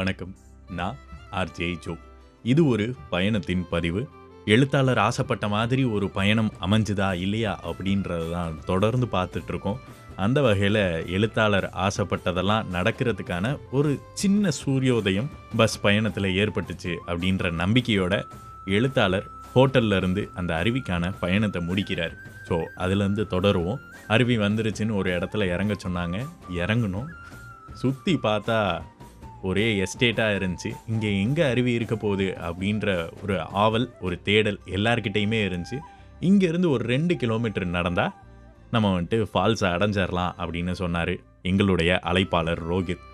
வணக்கம். நான் RJ Joe. இது ஒரு பயணத்தின் பதிவு. எழுத்தாளர் ஆசைப்பட்ட மாதிரி ஒரு பயணம் அமைஞ்சுதா இல்லையா அப்படின்றத தான் தொடர்ந்து பார்த்துட்ருக்கோம். அந்த வகையில் எழுத்தாளர் ஆசைப்பட்டதெல்லாம் நடக்கிறதுக்கான ஒரு சின்ன சூரியோதயம் பஸ் பயணத்தில் ஏற்பட்டுச்சு அப்படின்ற நம்பிக்கையோட எழுத்தாளர் ஹோட்டல்ல இருந்து அந்த அருவிக்கான பயணத்தை முடிக்கிறார். ஸோ அதுலேருந்து தொடருவோம். அருவி வந்துருச்சுன்னு ஒரு இடத்துல இறங்க சொன்னாங்க. இறங்கணும் சுற்றி பார்த்தா ஒரே எஸ்டேட்டாக இருந்துச்சு. இங்கே எங்கே அருவி இருக்க போகுது அப்படின்ற ஒரு ஆவல் ஒரு தேடல் எல்லார்கிட்டேயுமே இருந்துச்சு. இங்கேருந்து ஒரு ரெண்டு கிலோமீட்டர் நடந்தால் நம்ம வந்துட்டு ஃபால்ஸை அடைஞ்சிடலாம் அப்படின்னு சொன்னார் எங்களுடைய அழைப்பாளர் ரோஹித்.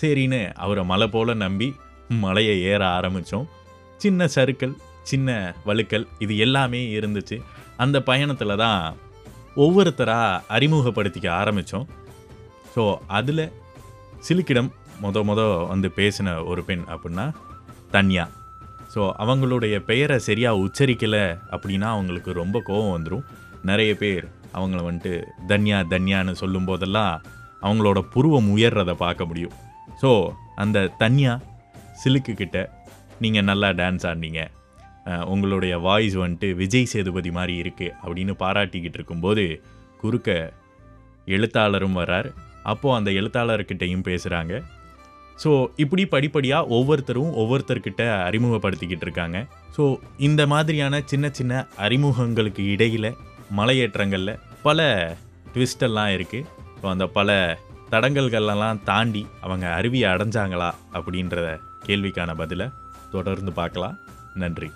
சரின்னு அவரை மலை போல் நம்பி மலையை ஏற ஆரம்பித்தோம் சின்ன சறுக்கல் சின்ன வழுக்கல் இது எல்லாமே இருந்துச்சு. அந்த பயணத்தில் தான் ஒவ்வொருத்தராக அறிமுகப்படுத்திக்க ஆரம்பித்தோம் ஸோ அதில் சிலுக்கிடம் மொத மொத வந்து பேசின ஒரு பெண் அப்படின்னா தன்யா. ஸோ அவங்களுடைய பெயரை சரியாக உச்சரிக்கலை அப்படின்னா அவங்களுக்கு ரொம்ப கோபம் வந்துடும் நிறைய பேர் அவங்கள வந்துட்டு தன்யா தன்யான்னு சொல்லும் போதெல்லாம் அவங்களோட புருவம் உயர்றதை பார்க்க முடியும். ஸோ அந்த தன்யா சிலுக்குக்கிட்ட நீங்கள் நல்லா டான்ஸ் ஆடினீங்க. உங்களுடைய வாய்ஸ் வந்துட்டு விஜய் சேதுபதி மாதிரி இருக்குது அப்படின்னு பாராட்டிக்கிட்டு இருக்கும்போது குறுக்க எழுத்தாளரும் வரார். அப்போது அந்த எழுத்தாளர்கிட்டையும் பேசுகிறாங்க ஸோ இப்படி படிப்படியாக ஒவ்வொருத்தரும் ஒவ்வொருத்தர்கிட்ட அறிமுகப்படுத்திக்கிட்டு இருக்காங்க ஸோ இந்த மாதிரியான சின்ன சின்ன அறிமுகங்களுக்கு இடையில் மலையேற்றங்களில் பல ட்விஸ்டெல்லாம் இருக்குது ஸோ அந்த பல தடங்கல்களெல்லாம் தாண்டி அவங்க அருவியை அடைஞ்சாங்களா அப்படின்ற கேள்விக்கான பதிலை தொடர்ந்து பார்க்கலாம். நன்றி.